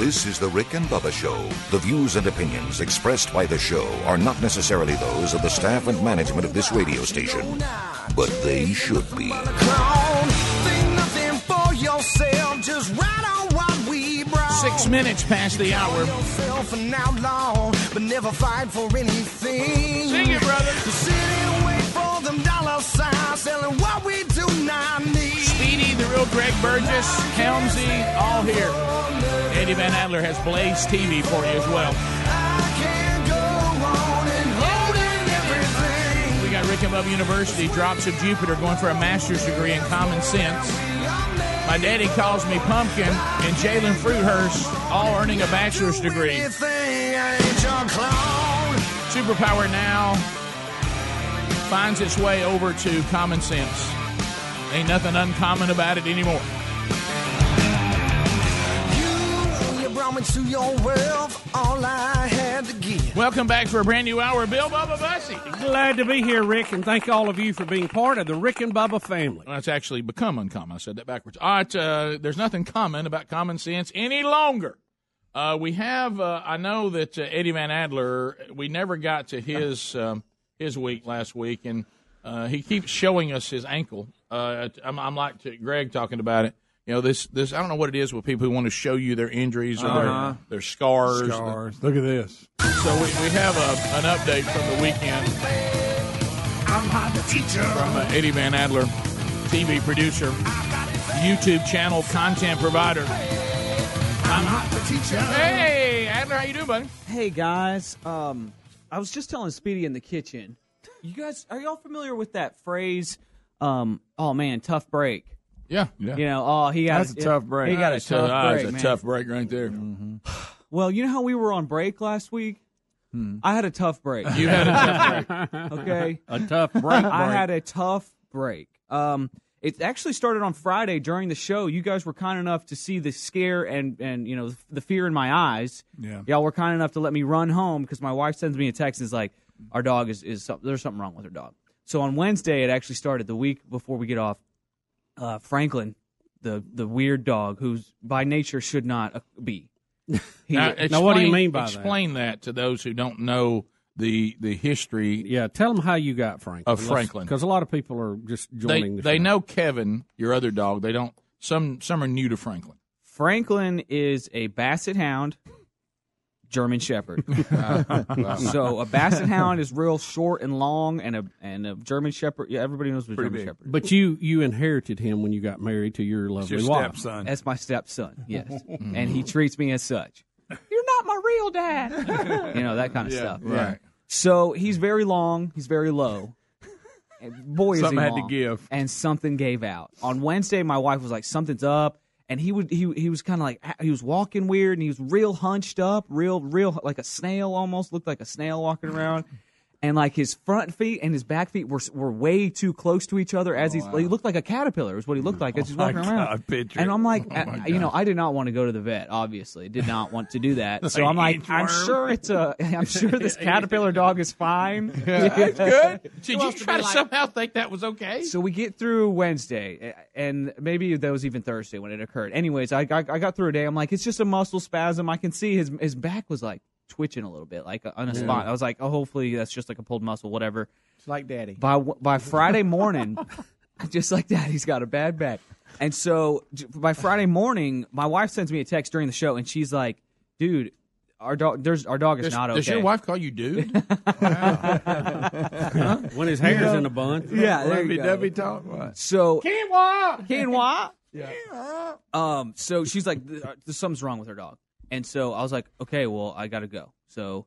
This is the Rick and Bubba Show. The views and opinions expressed by the show are not necessarily those of the staff and management of this radio station, but they should be. Six minutes past the hour. But never fight for anything. Sing it, brother. Them dollar signs, selling what we do not need. Speedy, the real Greg Burgess, Helmsy, all here. Eddie Van Adler has Blaze TV for you as well. I can't go on and holding everything. We got Rick and Bubba University, Drops of Jupiter, going for a master's degree in common sense. My daddy calls me Pumpkin, and Jalen Fruithurst, all earning a bachelor's degree. Everything ain't your clone. Superpower Now finds its way over to common sense. Ain't nothing uncommon about it anymore. You, you brought me to your world, all I had to give. Welcome back for a brand new hour. Bill Bubba Bussey. Glad to be here, Rick, and thank all of you for being part of the Rick and Bubba family. Well, That's actually become uncommon. I said that backwards. All right, uh, there's nothing common about common sense any longer. Uh, we have. Uh, I know that uh, Eddie Van Adler. We never got to his um, his week last week, and uh, he keeps showing us his ankle. Uh, I'm, I'm like to Greg talking about it. You know this. This I don't know what it is with people who want to show you their injuries or Uh-huh. their their scars. Scars. Look at this. So we, we have a, an update from the weekend I'm hot the teacher from uh, Eddie Van Adler, TV producer, YouTube channel content provider. I'm hot teacher. Hey, Adler, how you doing, buddy? Hey guys, um, I was just telling Speedy in the kitchen. You guys, are y'all familiar with that phrase? Um, oh man, tough break. Yeah, yeah. You know, oh he got That's a tough break. He got a That's tough ah, break, it's a man. tough break right there. Well, you know how we were on break last week? I had a tough break. You had a tough break. okay, A tough break. I had a tough break. Um, it actually started on Friday during the show. You guys were kind enough to see the scare and and you know the fear in my eyes. Yeah. Y'all were kind enough to let me run home because my wife sends me a text and is like, "Our dog is is some, there's something wrong with her dog." So on Wednesday, it actually started the week before we get off. Uh, Franklin, the the weird dog, who's by nature should not uh, be. He, Now, Now, what do you mean by that? Explain that to those who don't know the the history. Yeah, tell them how you got Franklin. Of Franklin. Because a lot of people are just They joining the they show. know Kevin, your other dog. They don't. Some some are new to Franklin. Franklin is a Basset Hound, German Shepherd. so a Basset Hound is real short and long, and a and a German Shepherd. Yeah, everybody knows what a Pretty German big. Shepherd. But you you inherited him when you got married to your lovely Your wife. stepson. That's my stepson. Yes, and he treats me as such. You're not my real dad. you know that kind of stuff. right. So he's very long. He's very low. And boy, is Something he had to give. And something gave out on Wednesday. My wife was like, "Something's up," and he would he he was kind of like he was walking weird, and he was real hunched up, real real like a snail almost looked like a snail walking around. And like his front feet and his back feet were were way too close to each other as he's oh, he looked like a caterpillar is what he looked like as oh he's Oh, my walking around. God, picture and. I'm like, Oh, my you know. I did not want to go to the vet. Obviously, did not want to do that. so Like I'm like, I'm sure it's a, I'm sure this caterpillar dog is fine. That's good. Did you try to somehow think that was okay? So we get through Wednesday, and maybe that was even Thursday when it occurred. Anyways, I, I, I got through a day. I'm like, it's just a muscle spasm. I can see his his back was like twitching a little bit, like on a spot. I was like, oh, hopefully that's just like a pulled muscle, whatever. It's like daddy. By by Friday morning, just like that, he's got a bad back. And so j- by Friday morning, my wife sends me a text during the show, and she's like, "Dude, our dog, there's our dog is Does, not okay." does your wife call you dude? When his hair's in a bun. Yeah, there you go. Lovey-dovey talk. What? So Quinoa. quinoa. Yeah. Um. So she's like, "Th- uh, something's wrong with her dog, and so I was like, okay, well, I gotta go. So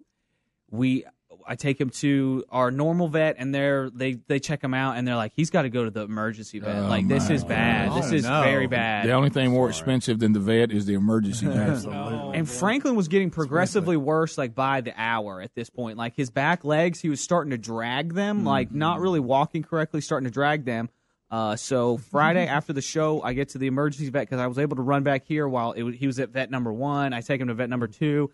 we, I take him to our normal vet, and they're they they check him out, and they're like, he's got to go to the emergency vet. Oh, like this is bad. This Oh, is no. very bad. The only thing more expensive than the vet is the emergency. Absolutely. And Franklin was getting progressively worse, like by the hour at this point. Like his back legs, he was starting to drag them, hmm. like not really walking correctly, starting to drag them. Uh, so Friday after the show, I get to the emergency vet because I was able to run back here while was, he was at vet number one. I take him to vet number two,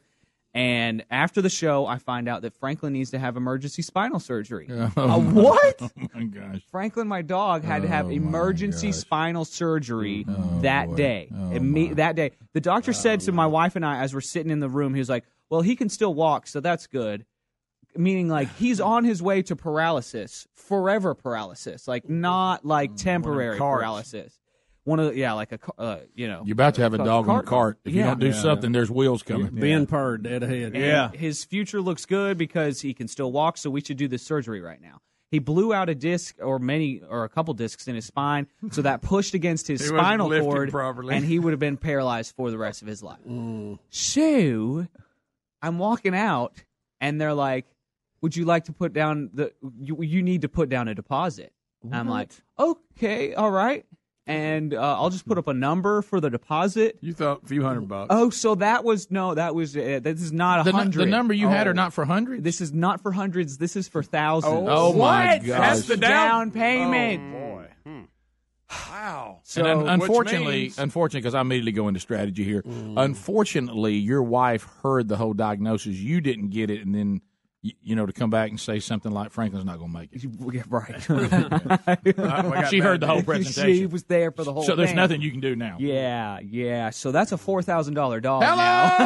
And after the show, I find out that Franklin needs to have emergency spinal surgery. Oh, what? Oh my gosh. Franklin, my dog, had to have Oh, emergency spinal surgery that boy. day. Oh, that day, the doctor said to my wife and I, as we're sitting in the room, he was like, "Well, he can still walk, so that's good." Meaning, like he's on his way to paralysis, forever paralysis, like not like temporary carts. paralysis. One of the, yeah, like a ca- uh, you know, You're about to have a dog on a cart- cart. If you Yeah. don't do Yeah. something, there's wheels coming. Ben Purd, dead ahead. And Yeah. his future looks good because he can still walk, so we should do this surgery right now. He blew out a disc or many or a couple discs in his spine, so that pushed against his He wasn't spinal lifting cord, properly. and he would have been paralyzed for the rest of his life. So I'm walking out, and they're like, "Would you like to put down the? You, you need to put down a deposit." And I'm like, "Okay, all right." And uh, I'll just put up a number for the deposit. You thought a few hundred bucks. Oh, so that was no, that was uh, this is not a The, nu- hundred. the number you had Oh. are not for hundreds. This is not for hundreds. This is for thousands. Oh, my What? gosh. That's the down, down, payment. Oh, boy. Wow. So and un- unfortunately, means- unfortunately, because I immediately go into strategy here. Unfortunately, your wife heard the whole diagnosis. You didn't get it, and then you, you know to come back and say something like Franklin's not going to make it. Yeah, right. We got She heard the whole presentation. she was there for the whole. so there's thing. nothing you can do now. Yeah, yeah. So that's a four thousand dollar dog Hello. now.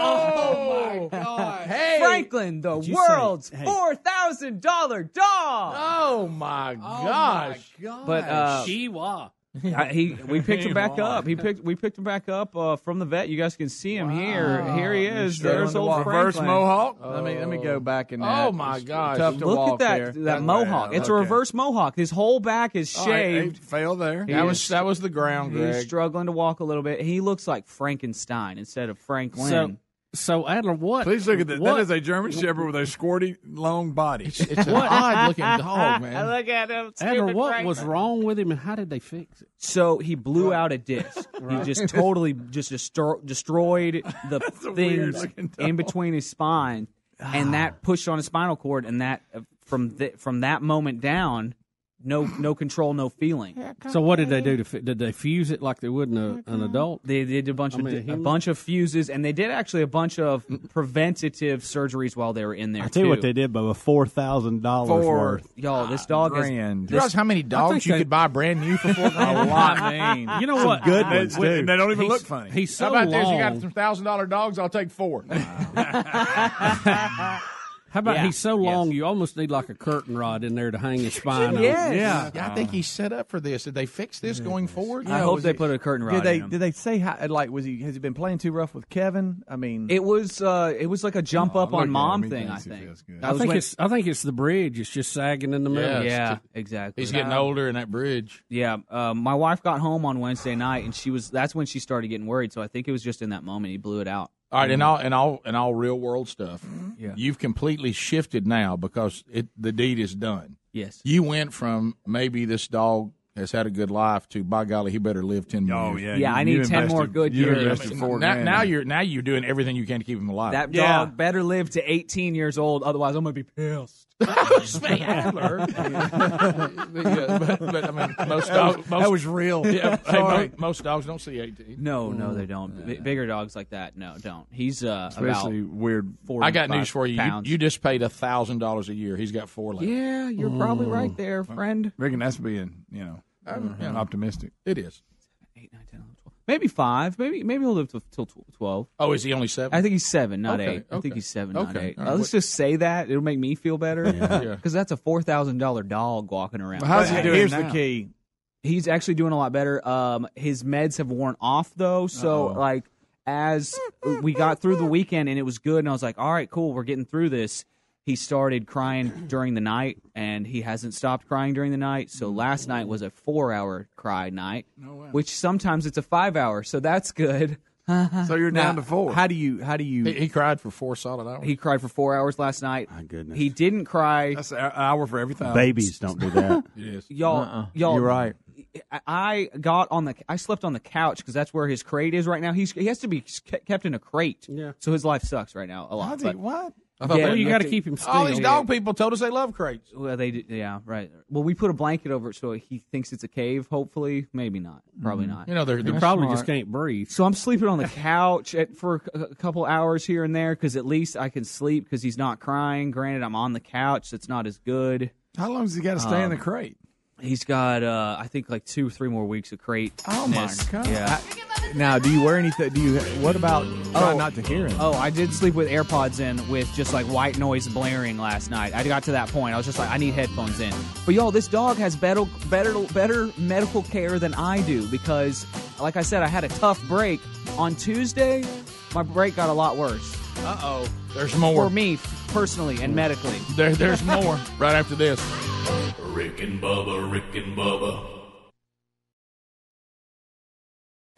oh my God! Hey, Franklin, the world's hey. four thousand dollar dog. Oh my gosh! but uh, Chihuahua. I- he we picked him back up. He picked we picked him back up uh, from the vet. You guys can see him here. Here he is. Struggling There's old walk. Franklin. reverse mohawk. Let me let me go back in that. Oh, my It's gosh. Tough to Look walk at that there. that mohawk. It's a reverse mohawk. His whole back is shaved. hey, fell there. That was that was the ground, He's Greg. struggling to walk a little bit. He looks like Frankenstein instead of Franklin. So, so Adler, what? Please look at that. What, That is a German Shepherd with a squirty long body. It's an odd looking dog, man. I look at him. Adler, what was wrong with him, and how did they fix it? So he blew out a disc. He just totally just destro- destroyed the things in between his spine, and that pushed on his spinal cord. And that uh, from th- from that moment down, no no control, no feeling. So what did they do to? fi- Did they fuse it like they would in a, an mm-hmm. adult? They did a bunch I of mean, a he- bunch of fuses, and they did actually a bunch of preventative surgeries while they were in there. I tell you too. what they did, but Bubba, four thousand dollars Four. worth. Y'all, this ah, dog is Grand. Do you realize how many dogs you they- could buy brand new for four grand? a lot, man. You know what? good ones, They, too. they don't even he's- look funny. He's so How about this? You got some thousand dollar dogs? I'll take four. How about Yeah. he's so long you almost need like a curtain rod in there to hang his spine on. Yes. Yeah. Yeah, I think he's set up for this. Did they fix this going forward? I hope they put a curtain rod. Did they in him. did they say how like was he has he been playing too rough with Kevin? I mean, It was uh, it was like a jump up on mom thing. I think. feels I think when- it's I think it's the bridge. It's just sagging in the middle. Yeah. yeah, exactly. He's getting older in that bridge. Yeah, uh, my wife got home on Wednesday night, and she was that's when she started getting worried. So I think it was just in that moment he blew it out. All right, and mm-hmm. all and all and all real world stuff. Mm-hmm. Yeah. You've completely shifted now because it the deed is done. Yes. You went from maybe this dog has had a good life to by golly he better live ten more Oh years. yeah, Yeah, you- I need 10 more good you years. invested four now, grand. now you're now you're doing everything you can to keep him alive. That Yeah. dog better live to 18 years old, otherwise I'm gonna be pissed. Spay Adler. but, yeah, but, but I mean, most dogs. Most, that was real. yeah, hey, Sorry. mo- most dogs don't see eighteen. No, no, they don't. B- bigger dogs like that, no, don't. He's uh, Especially about weird. four. I got news for you. You, you just paid a thousand dollars a year. He's got four left. yeah, you're probably right there, friend. Reckon that's being you know you know. optimistic. It is. Eight, nine, 10, 11, 12. Maybe five. Maybe maybe he'll live till, till twelve. Oh, is he only seven? I think he's seven, not Okay, eight. I think he's seven, not eight. all Uh, right. let's just say that it'll make me feel better Yeah. because that's a four thousand dollar dog walking around. How's he doing here's now? the key. He's actually doing a lot better. Um, his meds have worn off though, so Uh-oh. like as we got through the weekend and it was good, and I was like, all right, cool, we're getting through this. He started crying during the night, and he hasn't stopped crying during the night. So mm. last night was a four-hour cry night, which sometimes it's a five-hour, so that's good. So you're down Now, to four. How do you how do you He, he cried for four solid hours. He cried for four hours last night. My goodness. He didn't cry. That's an hour for everything. Babies don't do that. it is. y'all, Uh-uh. y'all. You're right. I- I got on the. I slept on the couch because that's where his crate is right now. He's he has to be kept in a crate. Yeah. So his life sucks right now a lot. How's he, But what? I thought Yeah, Well, you got to keep him still. all these dog people told us they love crates. Well, they did, yeah, right. Well, we put a blanket over it so he thinks it's a cave. Hopefully, maybe not. Probably not. You know, they're, He they're probably smart. just can't breathe. So I'm sleeping on the couch at, for a a couple hours here and there because at least I can sleep because he's not crying. Granted, I'm on the couch, so it's not as good. How long does he got to stay in the Um, crate? He's got, uh, I think, like two or three more weeks of crate. Oh my god! Yeah. I- now, do you wear anything? Do you? What about try Oh. not to hear him? Oh, I did sleep with AirPods in with just like white noise blaring last night. I got to that point. I was just like, I need headphones in. But y'all, this dog has better, better, better medical care than I do because, like I said, I had a tough break on Tuesday. My break got a lot worse Uh oh. There's more. for me personally and medically. There, there's more right after this. Rick and Bubba, Rick and Bubba.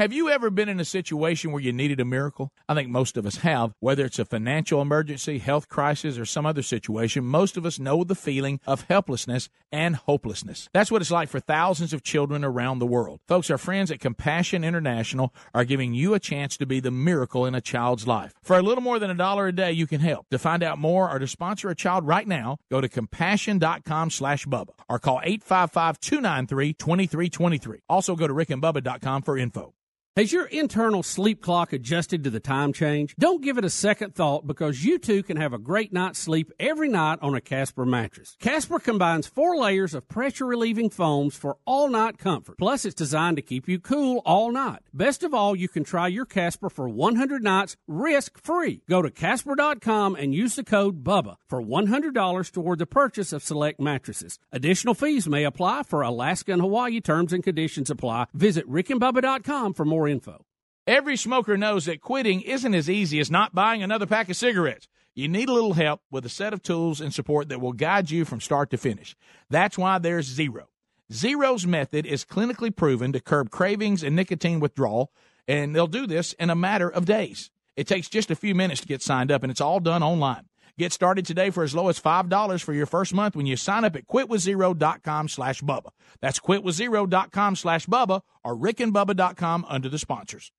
Have you ever been in a situation where you needed a miracle? I think most of us have. Whether it's a financial emergency, health crisis, or some other situation, most of us know the feeling of helplessness and hopelessness. That's what it's like for thousands of children around the world. Folks, our friends at Compassion International are giving you a chance to be the miracle in a child's life. For a little more than a dollar a day, you can help. To find out more or to sponsor a child right now, go to compassion.com slash Bubba or call 855-293-2323. Also go to rickandbubba.com for info. Has your internal sleep clock adjusted to the time change? Don't give it a second thought because you too can have a great night's sleep every night on a Casper mattress. Casper combines four layers of pressure relieving foams for all night comfort. Plus, it's designed to keep you cool all night. Best of all, you can try your Casper for 100 nights risk free. Go to Casper.com and use the code BUBBA for $100 toward the purchase of select mattresses. Additional fees may apply for Alaska and Hawaii terms and conditions apply. Visit rickandbubba.com for more info. Every smoker knows that quitting isn't as easy as not buying another pack of cigarettes. You need a little help with a set of tools and support that will guide you from start to finish. That's why there's Zero. Zero's method is clinically proven to curb cravings and nicotine withdrawal, and they'll do this in a matter of days. It takes just a few minutes to get signed up, and it's all done online. Get started today for as low as $5 for your first month when you sign up at quitwithzero.com slash Bubba. That's quitwithzero.com slash Bubba or rickandbubba.com under the sponsors.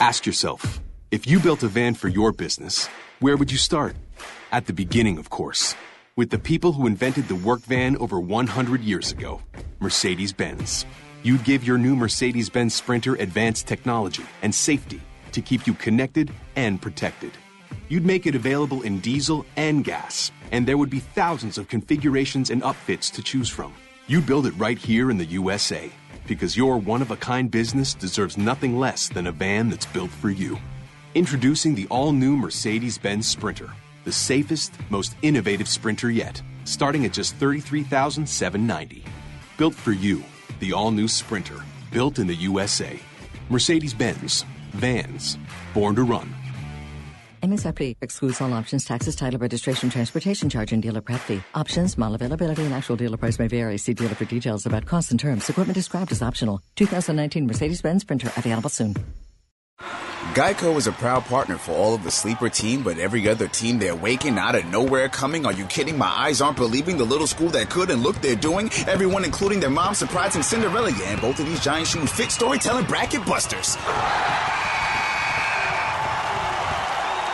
Ask yourself if you built a van for your business, where would you start? At the beginning, of course, with the people who invented the work van over 100 years ago Mercedes Benz. You'd give your new Mercedes Benz Sprinter advanced technology and safety to keep you connected and protected. You'd make it available in diesel and gas, and there would be thousands of configurations and upfits to choose from. You'd build it right here in the USA because your one of a kind business deserves nothing less than a van that's built for you. Introducing the all new Mercedes Benz Sprinter, the safest, most innovative Sprinter yet, starting at just 33,790. Built for you, the all new Sprinter, built in the USA. Mercedes Benz, vans, born to run. MSRP excludes all options, taxes, title, registration, transportation charge, and dealer prep fee. Options, model availability, and actual dealer price may vary. See dealer for details about costs and terms. Equipment described as optional. 2019 Mercedes-Benz Sprinter available soon. Geico is a proud partner for all of the sleeper team, but every other team they're waking out of nowhere coming. Are you kidding? My eyes aren't believing the little school that could and look they're doing. Everyone, including their mom, surprising Cinderella. Yeah, and both of these giant shoes fit storytelling bracket busters.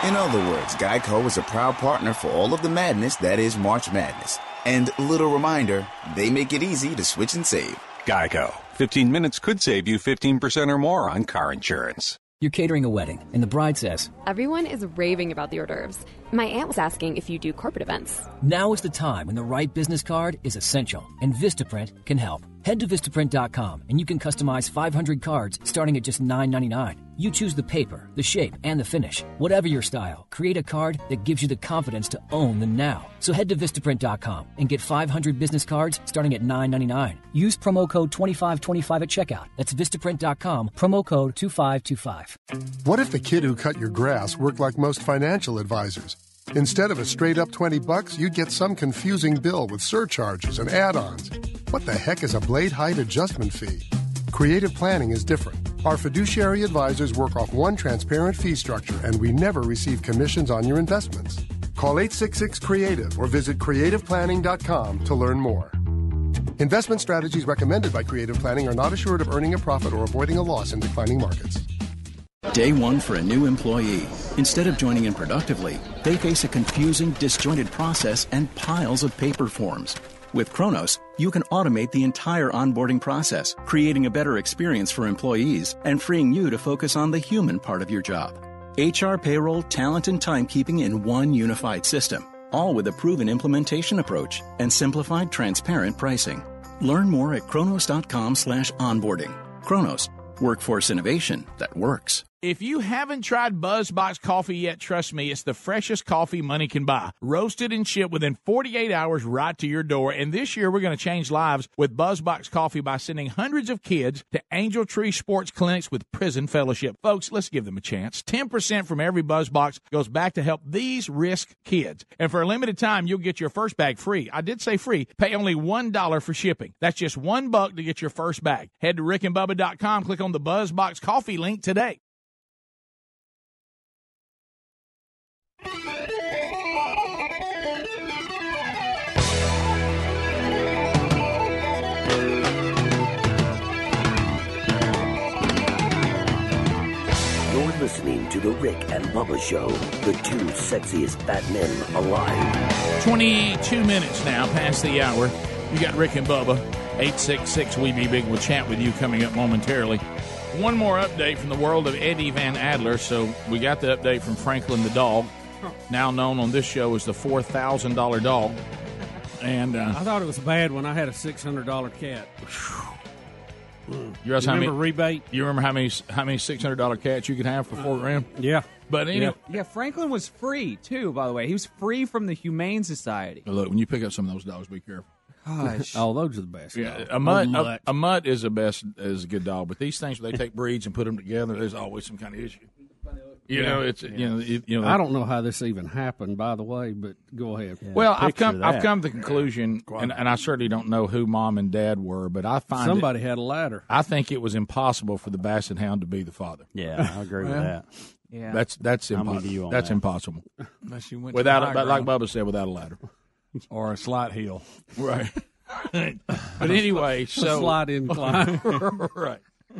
In other words, Geico is a proud partner for all of the madness that is March Madness. And little reminder, they make it easy to switch and save. Geico. 15 minutes could save you 15% or more on car insurance. You're catering a wedding, and the bride says, Everyone is raving about the hors d'oeuvres. My aunt was asking if you do corporate events. Now is the time when the right business card is essential, and Vistaprint can help. Head to Vistaprint.com and you can customize 500 cards starting at just $9.99. You choose the paper, the shape, and the finish. Whatever your style, create a card that gives you the confidence to own the now. So head to Vistaprint.com and get 500 business cards starting at $9.99. Use promo code 2525 at checkout. That's Vistaprint.com, promo code 2525. What if the kid who cut your grass worked like most financial advisors? Instead of a straight up 20 bucks, you'd get some confusing bill with surcharges and add ons. What the heck is a blade height adjustment fee? Creative planning is different. Our fiduciary advisors work off one transparent fee structure, and we never receive commissions on your investments. Call 866 Creative or visit creativeplanning.com to learn more. Investment strategies recommended by Creative Planning are not assured of earning a profit or avoiding a loss in declining markets. Day one for a new employee. Instead of joining in productively, they face a confusing, disjointed process and piles of paper forms. With Kronos, you can automate the entire onboarding process, creating a better experience for employees and freeing you to focus on the human part of your job. HR, payroll, talent, and timekeeping in one unified system, all with a proven implementation approach and simplified, transparent pricing. Learn more at kronos.com slash onboarding. Kronos, workforce innovation that works. If you haven't tried BuzzBox coffee yet, trust me, it's the freshest coffee money can buy. Roasted and shipped within 48 hours right to your door. And this year, we're going to change lives with BuzzBox coffee by sending hundreds of kids to Angel Tree Sports Clinics with Prison Fellowship. Folks, let's give them a chance. 10% from every BuzzBox goes back to help these risk kids. And for a limited time, you'll get your first bag free. I did say free. Pay only $1 for shipping. That's just one buck to get your first bag. Head to rickandbubba.com, click on the BuzzBox coffee link today. Listening to The Rick and Bubba Show, the two sexiest fat men alive. 22 minutes now past the hour. You got Rick and Bubba. 866 We Be Big. We'll chat with you coming up momentarily. One more update from the world of Eddie Van Adler. So we got the update from Franklin the dog, now known on this show as the $4,000 dog. And uh, I thought it was bad when I had a six hundred dollar cat. you realize how remember many rebate? You remember how many how many six hundred dollar cats you could have for four grand? Yeah, but anyway, Yeah, Franklin was free too. By the way, he was free from the Humane Society. look when you pick up some of those dogs, be careful. Gosh. oh, those are the best. Yeah, dogs. a mutt, Old a, a mutt is the best is a good dog, but these things when they take breeds and put them together, there's always some kind of issue. You know, it's you know, you, you know. I don't know how this even happened, by the way, but go ahead. Well, I've come I've come to the conclusion, and, and I certainly don't know who mom and dad were, but I find it- Somebody had a ladder. I think it was impossible for the Basset Hound to be the father. Yeah, I agree with that. Yeah. That's that's I'm impossible. you on That's that. impossible. Unless you went without the a, like ground. Bubba said, without a ladder. or a slight heel. Right. but anyway, so slide in climb. right.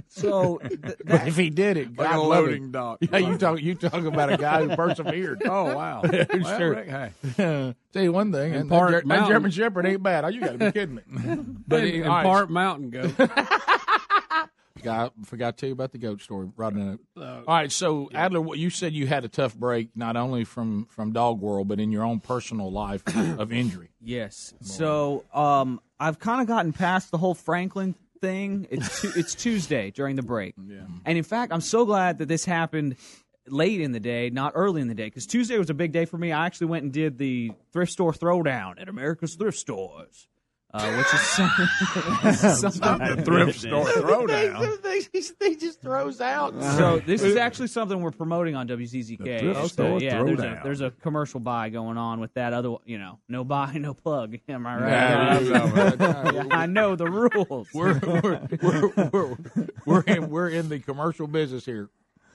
So But if he did it, Like a loading him. dock. Yeah, you talk you talk about a guy who persevered. Oh, wow. Yeah, Well, sure. Rick, hey. Tell you one thing, And and that, Ger- that German Shepherd ain't bad. Oh, you got to be kidding me. But in, he- and all right, Park Mountain go. Forgot, forgot to tell you about the goat story. Right in it. All right, so Adler, what you said you had a tough break, not only from from dog world, but in your own personal life of injury. Yes. So um, I've kind of gotten past the whole Franklin thing. It's tu- it's Tuesday during the break, and in fact, I'm so glad that this happened late in the day, not early in the day, because Tuesday was a big day for me. I actually went and did the thrift store throwdown at America's Thrift Stores. Uh, which is some- something The thrift store throwdown. they, they just throws out. So this is actually something we're promoting on WZZK. The thrift It's, store yeah, there's a, throwdown. there's a commercial buy going on with that other, you know, no buy, no plug. Am I right? Yeah, guys? no, no, Yeah, I know the rules. We're we're, we're, we're, we're in we're in the commercial business here.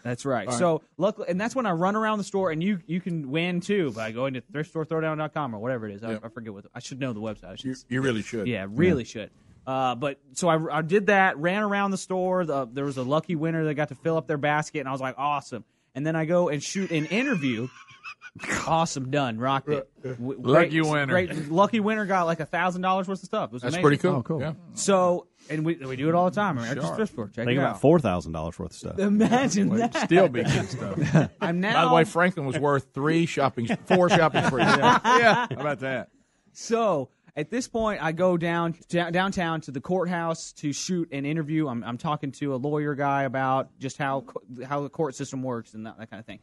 That's right. All right. So luckily, and that's when I run around the store, and you you can win too by going to thriftstorethrowdown.com or whatever it is. I, Yep. I forget what I should know the website. I should, You, you really should. yeah, really should. Uh, but so I, I did that, ran around the store. The, there was a lucky winner that got to fill up their basket, and I was like, awesome. And then I go and shoot an interview. awesome, done, rocked it. W- Lucky great- winner. Great, lucky winner got like a thousand dollars worth of stuff. It was That's amazing. pretty cool. Oh, cool. Yeah. So, and we we do it all the time. America's Sure. Thrift Store. Check Think it about out. four thousand dollars worth of stuff. Imagine Well, that. it'd Still be good stuff. I'm now. By the way, Franklin was worth three shopping, four shopping sprees. yeah. How about that? So at this point, I go down down- downtown to the courthouse to shoot an interview. I'm, I'm talking to a lawyer guy about just how co- how the court system works and that, that kind of thing.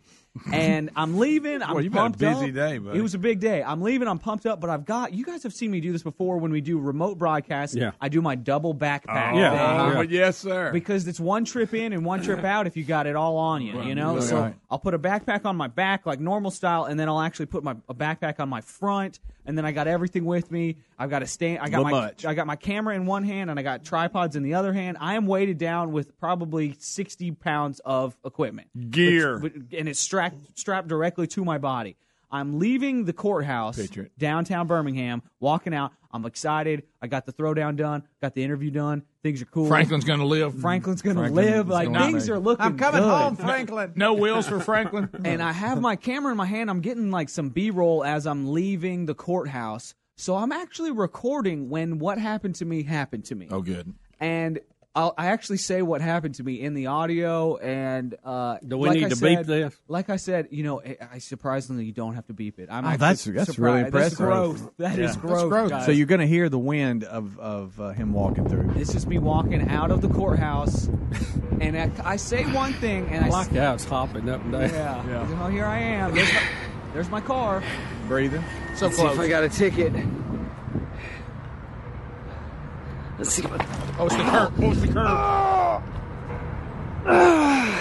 And I'm leaving. I'm Boy, you've had a pumped busy up. day, buddy. It was a big day. I'm leaving. I'm pumped up, but I've got you guys have seen me do this before when we do remote broadcasts. Yeah. I do my double backpack. Oh, Yeah. thing. but uh-huh. yes, sir. Because it's one trip in and one trip out if you got it all on you, you know. Right. So I'll put a backpack on my back like normal style, and then I'll actually put my a backpack on my front, and then I got everything with me. I've got a stand. I got But my much. I got my camera in one hand, and I got tripods in the other hand. I am weighted down with probably sixty pounds of equipment, Gear. Which- which- and it's strapped strapped directly to my body. I'm leaving the courthouse Picture downtown Birmingham, walking out. I'm excited. I got the throwdown done. Got the interview done. Things are cool. Franklin's going to live. Franklin's going to Franklin live. Like gonna things live. are looking. I'm coming good. home, Franklin. No wheels for Franklin. and I have my camera in my hand. I'm getting like some B roll as I'm leaving the courthouse. So I'm actually recording when what happened to me happened to me. Oh, good. And I'll, I actually say what happened to me in the audio. And uh, Do we like need I to said- beep this? Like I said, you know, I, I surprisingly you don't have to beep it. I'm Oh, actually that's that's really surprised. That's impressive. growth. That is Yeah. growth. guys. So you're going to hear the wind of of uh, him walking through. This is me walking out of the courthouse, and I, I say one thing, and I, I like how it's hopping up and down. Yeah. You know, here I am. There's my, car. Breathing. So Let's close. see if I got a ticket. Let's see what. Oh, it's the curb. Oh, it's the curb. Oh, oh,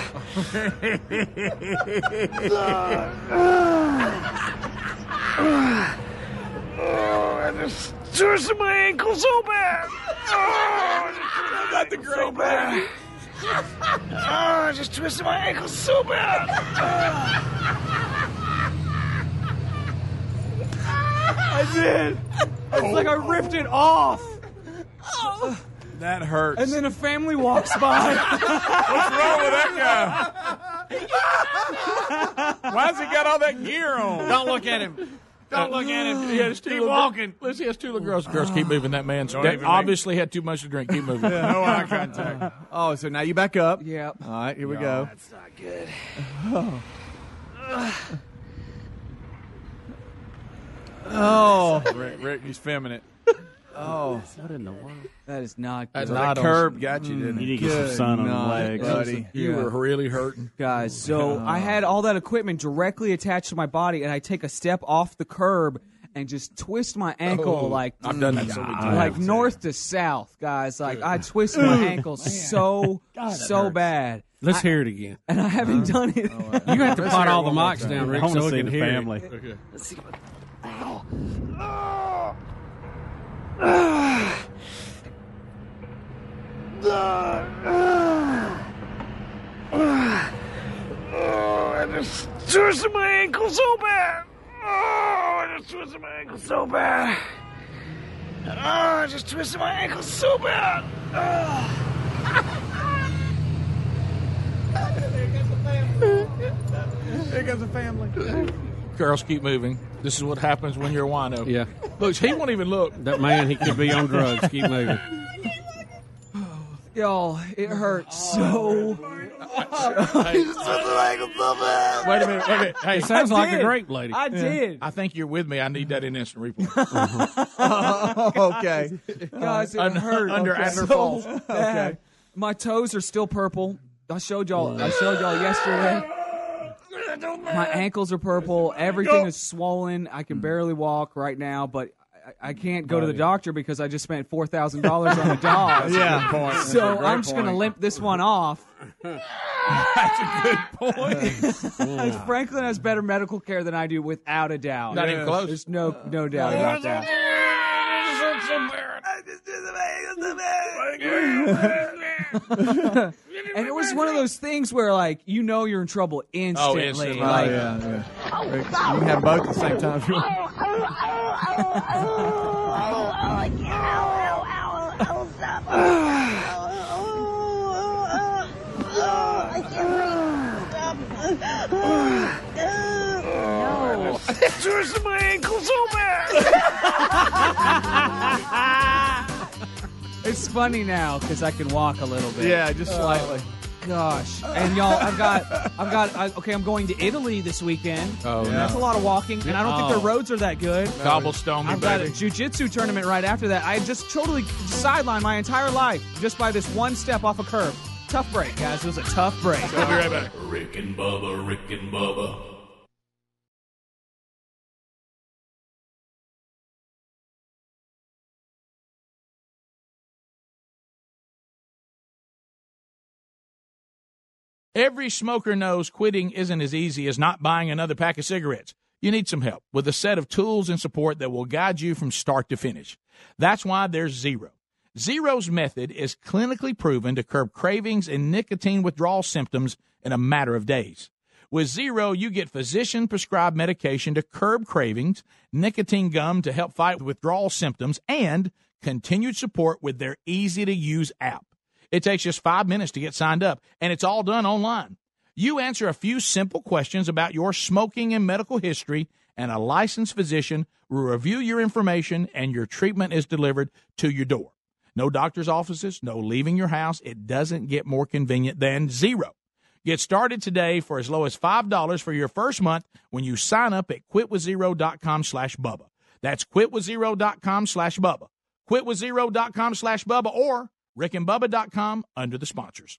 oh, I just twisted my ankle so bad. Oh, I got the great so bad. Oh, I just twisted my ankle so bad. I did. It's like I ripped it off. That hurts. And then a family walks by. What's wrong with that guy? Why Why's he got all that gear on? Don't look at him. Don't look at him. He has two Keep walking. Let's see, has two little girls. Girls, keep moving. That man's that even obviously had too much to drink. Keep moving. Yeah, no eye contact. Oh, so now you back up. Yep. All right, here we go. That's not good. Oh, Oh. Rick, Rick, he's feminine. oh, What in the world? That is not good. That's so not that curb got you, didn't mm. it? You need to get some Good sun on the night, legs. buddy. You Yeah. were really hurting. Guys, so I had all that equipment directly attached to my body, and I take a step off the curb and just twist my ankle Oh, like I've done that so many times. like north to south, guys. Like I twist my ankle so so bad, Let's hear it again. and I haven't done it. Oh, you have to pot all the mics down, Rick, I want so to we see can the hear it. family. Okay. Let's see what. Oh, I just twisted my ankle so bad. Oh, I just twisted my ankle so bad. Oh, I just twisted my ankle so bad. Oh. Here comes the family. Girls, keep moving. This is what happens when you're a wino. Yeah. Look, he won't even look. That man, he could be on drugs. Keep moving. Y'all, it hurts so. Hey, wait a minute. Wait a minute. Hey, It sounds I like did. a grape lady. I did, I think you're with me. I need that in instant replay. Oh, okay. guys. It Under- hurt under okay. Adler so Falls. bad. My toes are still purple. I showed y'all. I showed y'all yesterday. My ankles are purple. Everything is swollen. I can hmm. barely walk right now, but I, I can't go to the doctor because I just spent four thousand dollars on a dog. Yeah. Point. That's a So great I'm just gonna point. limp this one off. That's a good point. Franklin has better medical care than I do, without a doubt. Not even close. There's no no doubt about that. And it was one of those things where, like, you know, you're in trouble instantly. Oh, instantly. Oh, yeah, yeah. Rick, you can have both at the same time if you want. Twisted my ankle so bad. it's funny now because I can walk a little bit. Yeah, just uh, slightly. Gosh, and y'all, I've got, I've got. I, okay, I'm going to Italy this weekend. Oh, And no. That's a lot of walking, and I don't think Oh. the roads are that good. Cobblestone, I've got a baby. jujitsu tournament right after that. I just totally sidelined my entire life just by this one step off a curb. Tough break, guys. It was a tough break. We'll be right back. Rick and Bubba, Rick and Bubba. Every smoker knows quitting isn't as easy as not buying another pack of cigarettes. You need some help with a set of tools and support that will guide you from start to finish. That's why there's Zero. Zero's method is clinically proven to curb cravings and nicotine withdrawal symptoms in a matter of days. With Zero, you get physician prescribed medication to curb cravings, nicotine gum to help fight withdrawal symptoms, and continued support with their easy to use app. It takes just five minutes to get signed up, and it's all done online. You answer a few simple questions about your smoking and medical history, and a licensed physician will review your information, and your treatment is delivered to your door. No doctor's offices, no leaving your house. It doesn't get more convenient than zero. Get started today for as low as $5 for your first month when you sign up at quitwithzero.com slash Bubba. That's quitwithzero.com slash Bubba. Quitwithzero.com slash Bubba or rickandbubba.com under the sponsors.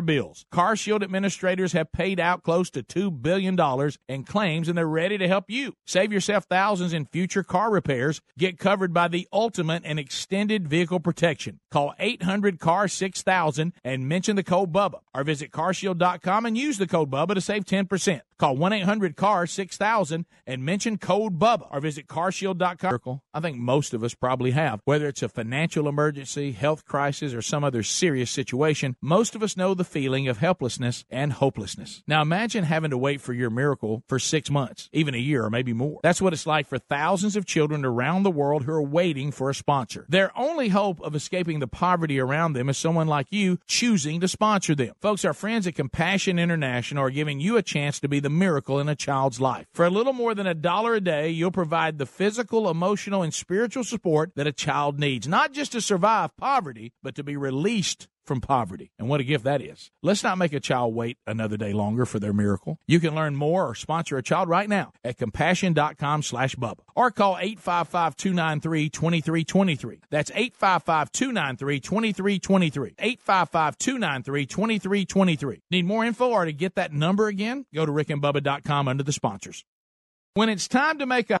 bills. Car Shield administrators have paid out close to $2 billion in claims and they're ready to help you. Save yourself thousands in future car repairs. Get covered by the ultimate and extended vehicle protection. Call 800 CAR 6000 and mention the code BUBBA or visit carshield.com and use the code BUBBA to save 10%. Call 1 800 CAR 6000 and mention code BUBBA or visit carshield.com. I think most of us probably have. Whether it's a financial emergency, health crisis, or some other serious situation, most of us know the feeling of helplessness and hopelessness. Now imagine having to wait for your miracle for six months, even a year, or maybe more. That's what it's like for thousands of children around the world who are waiting for a sponsor. Their only hope of escaping the poverty around them is someone like you choosing to sponsor them. Folks, our friends at Compassion International are giving you a chance to be the miracle in a child's life. For a little more than a dollar a day, you'll provide the physical, emotional, and spiritual support that a child needs, not just to survive poverty, but to be released from poverty. And what a gift that is. Let's not make a child wait another day longer for their miracle. You can learn more or sponsor a child right now at compassion.com slash Bubba or call 855-293-2323. That's 855-293-2323. 855-293-2323. Need more info or to get that number again? Go to rickandbubba.com under the sponsors. When it's time to make a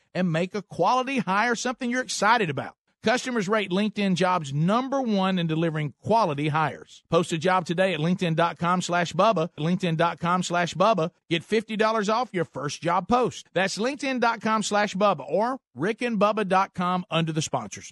and make a quality hire something you're excited about. Customers rate LinkedIn jobs number one in delivering quality hires. Post a job today at LinkedIn.com slash Bubba. LinkedIn.com slash Bubba. Get $50 off your first job post. That's LinkedIn.com slash Bubba or RickandBubba.com under the sponsors.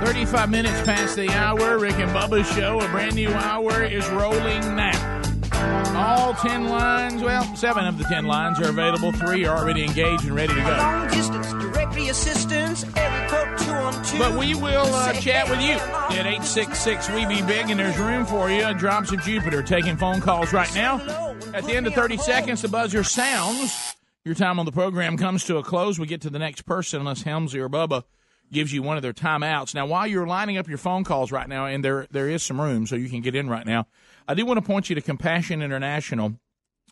Thirty-five minutes past the hour. Rick and Bubba's show, a brand new hour, is rolling now. All 10 lines, well, seven of the 10 lines are available. Three are already engaged and ready to go. Long distance directory assistance, area code 212. But we will uh, chat with you at 866 We Be Big, and there's room for you. Drops of Jupiter taking phone calls right now. At the end of 30 seconds, the buzzer sounds. Your time on the program comes to a close. We get to the next person, unless Helmsy or Bubba gives you one of their timeouts. Now, while you're lining up your phone calls right now, and there there is some room, so you can get in right now, I do want to point you to Compassion International.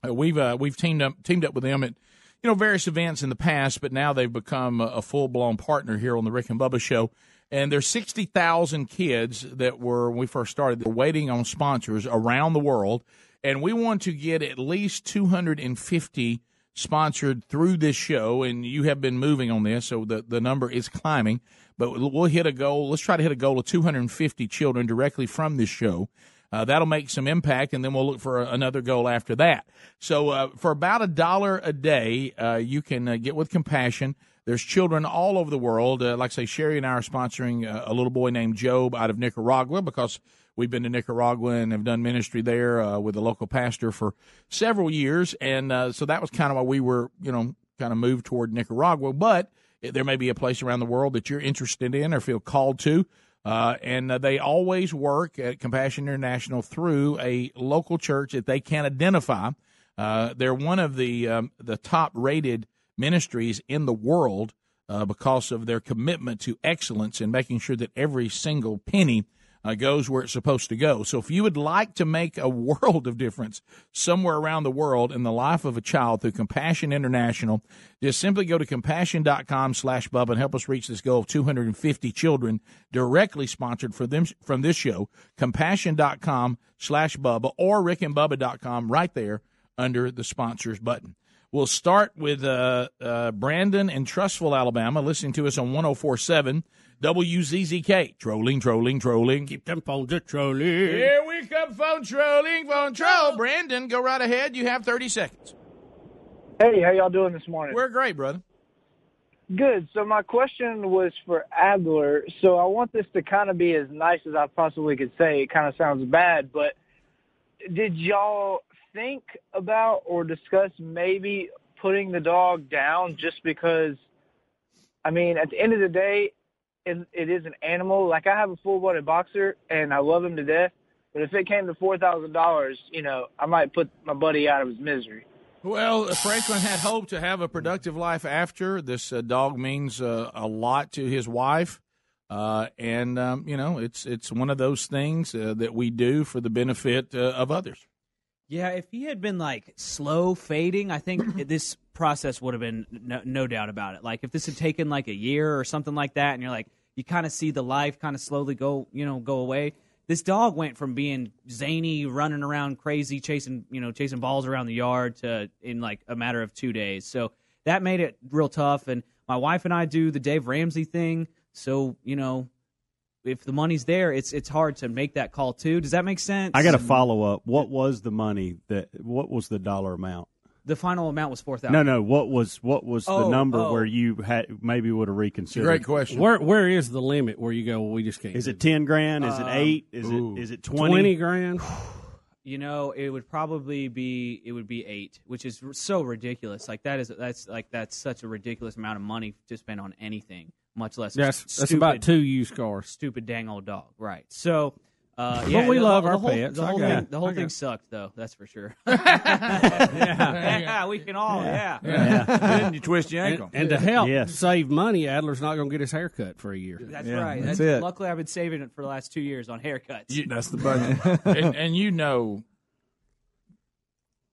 Uh, we've uh, we've teamed up teamed up with them at you know various events in the past, but now they've become a, a full blown partner here on the Rick and Bubba Show. And there's sixty thousand kids that were when we first started. They're waiting on sponsors around the world, and we want to get at least two hundred and fifty sponsored through this show, and you have been moving on this, so the, the number is climbing. But we'll hit a goal. Let's try to hit a goal of 250 children directly from this show. Uh, that'll make some impact, and then we'll look for another goal after that. So, uh, for about a dollar a day, uh, you can uh, get with Compassion. There's children all over the world. Uh, like I say, Sherry and I are sponsoring uh, a little boy named Job out of Nicaragua because we've been to Nicaragua and have done ministry there with a local pastor for several years. And so that was kind of why we were, you know, kind of moved toward Nicaragua. But there may be a place around the world that you're interested in or feel called to. Uh, and uh, they always work at Compassion International through a local church that they can identify. Uh, they're one of the um, the top rated ministries in the world uh, because of their commitment to excellence and making sure that every single penny uh, goes where it's supposed to go. So if you would like to make a world of difference somewhere around the world in the life of a child through Compassion International, just simply go to compassion.com slash Bubba and help us reach this goal of 250 children directly sponsored for them from this show. Compassion.com slash Bubba or rickandbubba.com right there under the sponsors button. We'll start with uh, uh, Brandon in Trussville, Alabama, listening to us on 1047 WZZK. Trolling, trolling, trolling. Keep them phones a trolling. Here we come, phone trolling, phone troll. Brandon, go right ahead. You have 30 seconds. Hey, how y'all doing this morning? We're great, brother. Good. So my question was for Adler. So I want this to kind of be as nice as I possibly could say. It kind of sounds bad, but did y'all think about or discuss maybe putting the dog down just because I mean, at the end of the day, it, it is an animal. Like I have a full-blooded boxer and I love him to death, but if it came to $4,000, you know, I might put my buddy out of his misery. Well, Franklin had hoped to have a productive life after. This uh, dog means uh, a lot to his wife. Uh, and um, you know, it's it's one of those things uh, that we do for the benefit uh, of others. Yeah, if he had been like slow fading, I think this process would have been no, no doubt about it. Like if this had taken like a year or something like that, and you're like, you kind of see the life kind of slowly go, you know, go away. This dog went from being zany, running around crazy, chasing, you know, chasing balls around the yard to in like a matter of two days. So that made it real tough. And my wife and I do the Dave Ramsey thing. So you know, if the money's there, it's it's hard to make that call too. Does that make sense? I got to follow up. What was the money that? What was the dollar amount? The final amount was four thousand. No, no. What was what was the Oh, number oh. where you had maybe would have reconsidered? Great question. Where where is the limit where you go? Well, we just can't. Is it ten grand? Is it Um, eight? Is ooh. it is it twenty? twenty grand? You know, it would probably be it would be eight, which is so ridiculous. Like that is that's like that's such a ridiculous amount of money to spend on anything, much less. a That's s- that's about two used cars. Stupid dang old dog, right? So. Uh, But we the- love the our whole, pets. The whole thing, it. the whole thing sucked, though. That's for sure. yeah. yeah, we can all. Yeah, then you twist your And, and to help save money, Adler's not going to get his hair cut for a year. That's right. That's it. Luckily, I've been saving it for the last two years on haircuts. That's the budget. and, and you know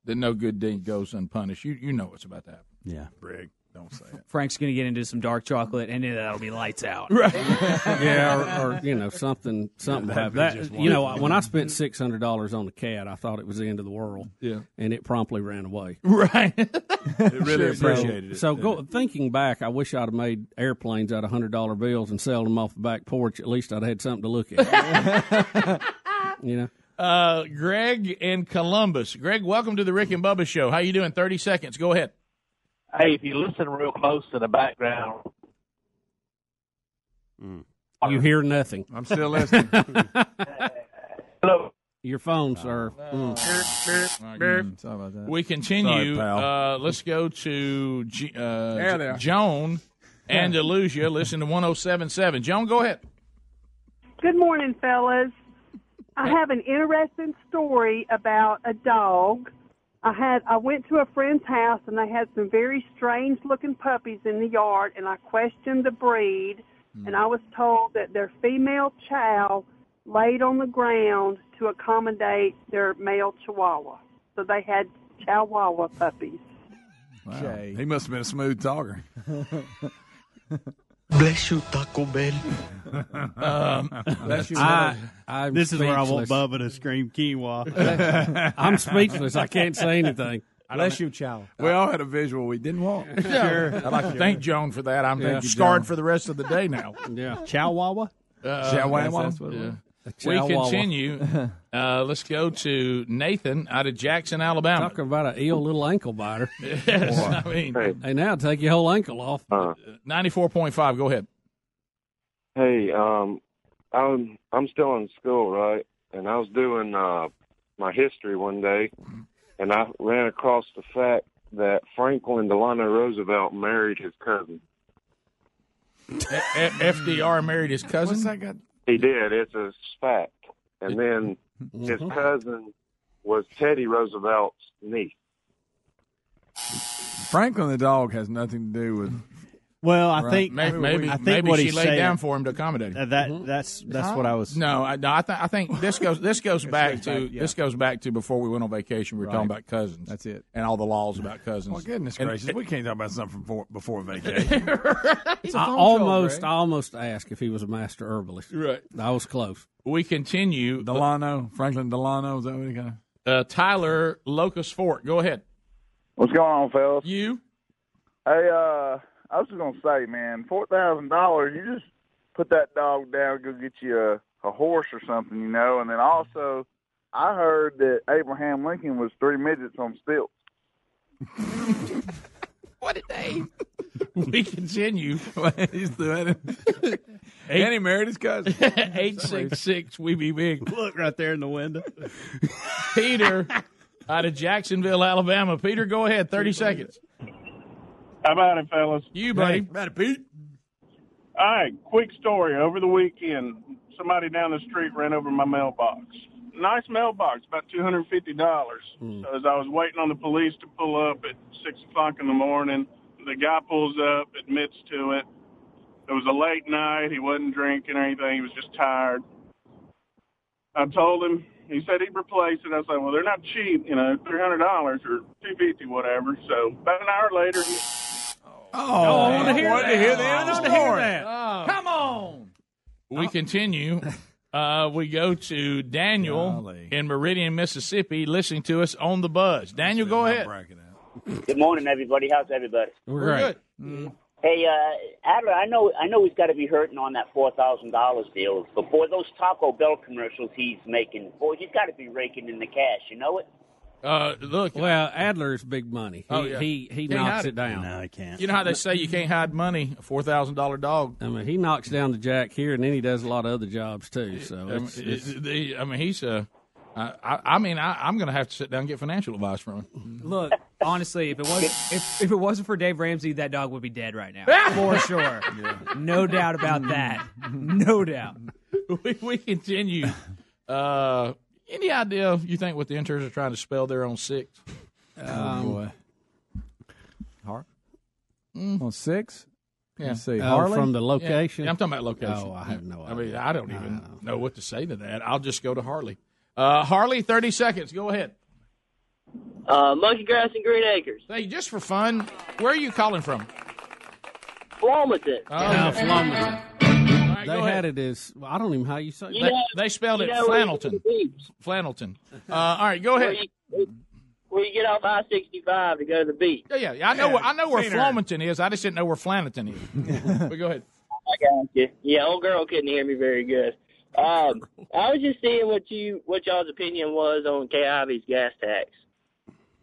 that no good deed goes unpunished. You you know what's about to happen. Yeah, Brig, don't say it. Frank's going to get into some dark chocolate, and then that'll be lights out. yeah, or, or you know something something That'd that, you know when I spent six hundred dollars on the cat, I thought it was the end of the world. Yeah, and it promptly ran away. Right, it really appreciated it, So go, thinking back, I wish I'd have made airplanes out of hundred dollar bills and sold them off the back porch. At least I'd had something to look at. you know. Uh, Greg in Columbus. Greg, welcome to the Rick and Bubba Show. How you doing? Thirty seconds. Go ahead. Hey, if you listen real close to the background, You hear nothing. I'm still listening. hello. Your phone, sir. Mm. Sorry about that. We continue. Sorry, uh, let's go to G- uh, There they are. Joan Andalusia. Listen to 1077. Joan, go ahead. Good morning, fellas. I have an interesting story about a dog. I had I went to a friend's house and they had some very strange looking puppies in the yard and I questioned the breed hmm. and I was told that their female chow laid on the ground to accommodate their male chihuahua. So they had chihuahua puppies. Wow. He must have been a smooth talker. Bless you, Taco Bell. Um, Bless you, I, I'm this is where I want. Bubba to scream quinoa. I'm speechless. I can't say anything. Bless you, Chow. We all had a visual we didn't want. Sure. I'd like to thank Joan for that. I'm Thank you, scarred Joan. for the rest of the day now. Yeah. Chow Wawa? Uh, Chihuahua? that's what Yeah. Was. We continue. Uh, let's go to Nathan out of Jackson, Alabama. Talk about an ill little ankle biter. Yes, I mean, Hey, now take your whole ankle off. ninety-four point five. Go ahead. Hey, um, I'm I'm still in school, right? And I was doing uh, my history one day, and I ran across the fact that Franklin Delano Roosevelt married his cousin. A- A- FDR married his cousin. What's that got? He did. It's a fact. And then mm-hmm. his cousin was Teddy Roosevelt's niece. Franklin the dog has nothing to do with. Well, I Right. think Maybe, maybe, I think maybe what she laid saying, down for him to accommodate him. uh, that that's that's what I was. No, I, no, I, th- I think this goes this goes back to back, yeah. this goes back to before we went on vacation. We were talking about cousins. That's it. and all the laws about cousins. Well, goodness And- gracious, we can't talk about something from before, before vacation. I almost, I almost asked if he was a master herbalist. Right. I was close. We continue. Delano, Franklin Delano, is that what he got? Uh, Tyler Locust Fork. Go ahead. What's going on, fellas? You? Hey, uh, I was just gonna say, man, four thousand dollars. You just put that dog down, go get you a, a horse or something, you know. And then also, I heard that Abraham Lincoln was three midgets on stilts. What a day. we continue. He's doing it. And he married his cousin. Eight six six. We be big. Look right there in the window. Peter out of Jacksonville, Alabama. Peter, go ahead. Thirty seconds. How about it, fellas? You, buddy. About it, Pete. All right, quick story. Over the weekend, somebody down the street ran over my mailbox. Nice mailbox, about two hundred fifty dollars. Hmm. So as I was waiting on the police to pull up at six o'clock in the morning, the guy pulls up, admits to it. It was a late night. He wasn't drinking or anything. He was just tired. I told him. He said he'd replace it. I said, "Well, they're not cheap, you know, three hundred dollars or two fifty, whatever." So about an hour later, he, Oh, I want to hear that. hear the end of the story. Come on. We continue. Uh, we go to Daniel Golly. in Meridian, Mississippi, listening to us on the buzz. Daniel, go ahead. Good morning, everybody. How's everybody? We're great. Hey, uh, Adler, I know, I know he's got to be hurting on that four thousand dollars deal, but boy, those Taco Bell commercials he's making, boy, he's got to be raking in the cash. You know it? Uh, look. Well, Adler's big money. He Oh, yeah. he, he Can't knocks it it. down. No, I can't. You know how they say you can't hide money? A four thousand dollar dog. I mean, he knocks down the jack here, and then he does a lot of other jobs too. So it's, it's, it- the- I mean, he's uh, I, I, I mean, I, I'm going to have to sit down and get financial advice from him. Look, honestly, if it was if, if it wasn't for Dave Ramsey, that dog would be dead right now for sure. No doubt about that. No doubt. we, we continue. Uh, any idea you think what the interns are trying to spell there on six? Oh, boy. Har- On six? Yeah. Let's see. Oh, Harley? from the location. Yeah, I'm talking about location. Oh, I have no I mean, I don't even know what to say to that. I'll just go to Harley. Uh, Harley, 30 seconds. Go ahead. Uh, monkey grass and green acres. Hey, just for fun, where are you calling from? Flomaton. Oh, Yeah, okay. Flomaton. right, they go had it as well, I don't even know how you say. You it. know- They spelled it know where Flannelton. get the beach? Flannelton. Uh, all right, go ahead. Where you, where you get off I sixty five to go to the beach. Yeah, yeah, yeah, I know. where I know where seen her. Flomaton is. I just didn't know where Flannelton is. but go ahead. I got you. Yeah, old girl couldn't hear me very good. Um, I was just seeing what you what y'all's opinion was on Kay Ivey's gas tax.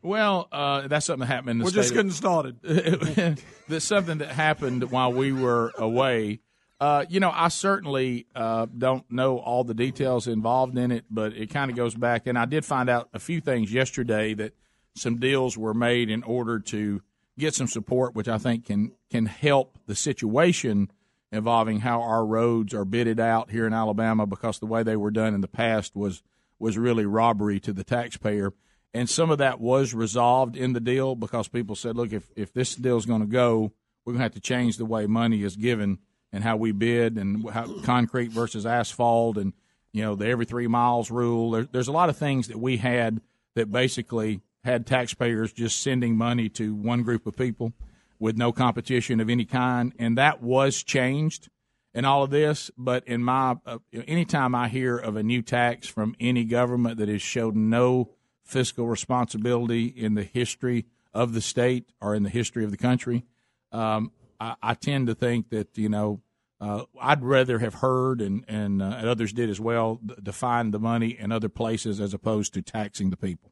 Well, uh, that's something that happened in the We're state just of- getting started. There's something that happened while we were away. Uh, you know, I certainly uh, don't know all the details involved in it, but it kind of goes back. And I did find out a few things yesterday that some deals were made in order to get some support, which I think can can help the situation involving how our roads are bidded out here in Alabama because the way they were done in the past was was really robbery to the taxpayer. And some of that was resolved in the deal because people said, look, if, if this deal is going to go, we're going to have to change the way money is given and how we bid and how concrete versus asphalt and, you know, the every three miles rule. There, there's a lot of things that we had that basically had taxpayers just sending money to one group of people with no competition of any kind. And that was changed in all of this. But in my, uh, anytime I hear of a new tax from any government that has showed no fiscal responsibility in the history of the state or in the history of the country, um, I, I, tend to think that you know uh, I'd rather have heard and and, uh, and others did as well define the money in other places as opposed to taxing the people.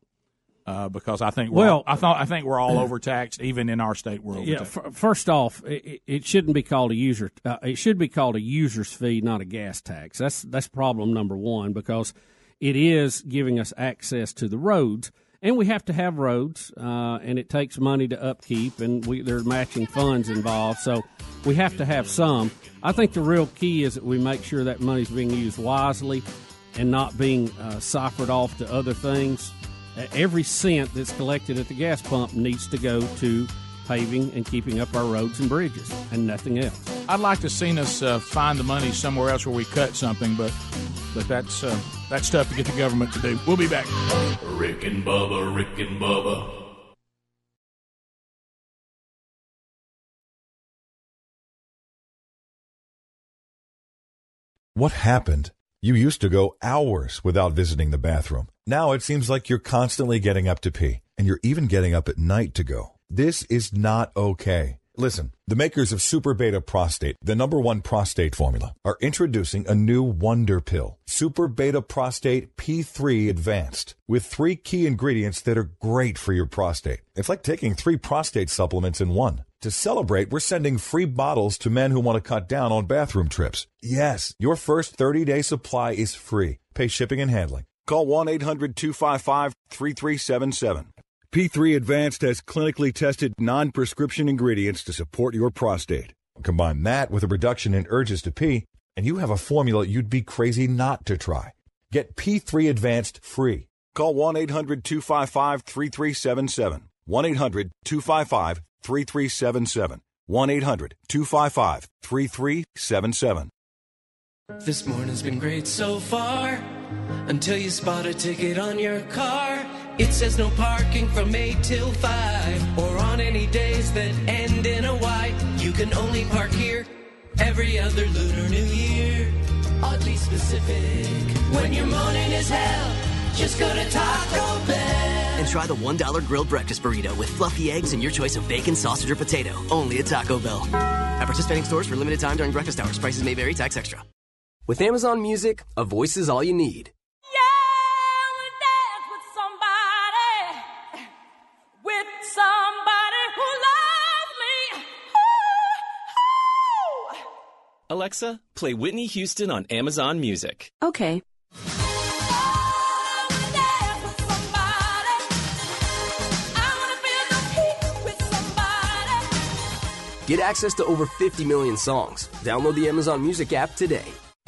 Uh, because I think well, all, I thought I think we're all overtaxed, even in our state. We're yeah. F- first off, it, it, shouldn't be called a user. Uh, it should be called a user's fee, not a gas tax. That's that's problem number one because it is giving us access to the roads and we have to have roads, uh, and it takes money to upkeep, and we, there are matching funds involved. So we have to have some. I think the real key is that we make sure that money is being used wisely and not being uh, ciphered off to other things. Every cent that's collected at the gas pump needs to go to paving and keeping up our roads and bridges, and nothing else. I'd like to see us uh, find the money somewhere else where we cut something, but but that's uh, that's tough to get the government to do. We'll be back. Rick and Bubba, Rick and Bubba. What happened? You used to go hours without visiting the bathroom. Now it seems like you're constantly getting up to pee, and you're even getting up at night to go. This is not okay. Listen, the makers of Super Beta Prostate, the number one prostate formula, are introducing a new wonder pill, Super Beta Prostate P3 Advanced, with three key ingredients that are great for your prostate. It's like taking three prostate supplements in one. To celebrate, we're sending free bottles to men who want to cut down on bathroom trips. Yes, your first 30 day supply is free. Pay shipping and handling. Call 1 800 255 3377. P3 Advanced has clinically tested non prescription ingredients to support your prostate. Combine that with a reduction in urges to pee, and you have a formula you'd be crazy not to try. Get P3 Advanced free. Call 1 800 255 3377. 1 800 255 3377. 1 800 255 3377. This morning's been great so far until you spot a ticket on your car. It says no parking from 8 till 5 or on any days that end in a Y. You can only park here every other Lunar New Year. Oddly specific. When your morning is hell, just go to Taco Bell. And try the $1 grilled breakfast burrito with fluffy eggs and your choice of bacon, sausage, or potato. Only at Taco Bell. At participating stores for limited time during breakfast hours. Prices may vary, tax extra. With Amazon Music, a voice is all you need. Alexa, play Whitney Houston on Amazon Music. Okay. Get access to over 50 million songs. Download the Amazon Music app today.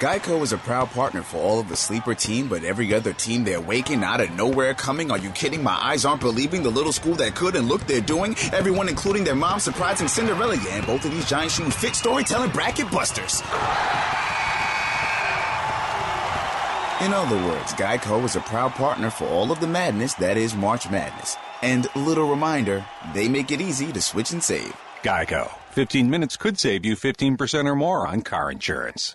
Geico is a proud partner for all of the sleeper team, but every other team they're waking out of nowhere coming. Are you kidding? My eyes aren't believing the little school that could and look they're doing. Everyone, including their mom, surprising Cinderella. Yeah, and both of these giant shoes fit storytelling bracket busters. In other words, Geico is a proud partner for all of the madness that is March Madness. And little reminder, they make it easy to switch and save. Geico. 15 minutes could save you 15% or more on car insurance.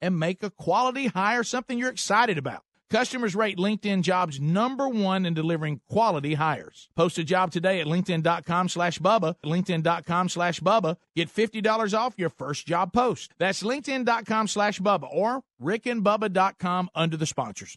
and make a quality hire something you're excited about. Customers rate LinkedIn jobs number one in delivering quality hires. Post a job today at LinkedIn.com slash Bubba. LinkedIn.com slash Bubba. Get $50 off your first job post. That's LinkedIn.com slash Bubba or RickandBubba.com under the sponsors.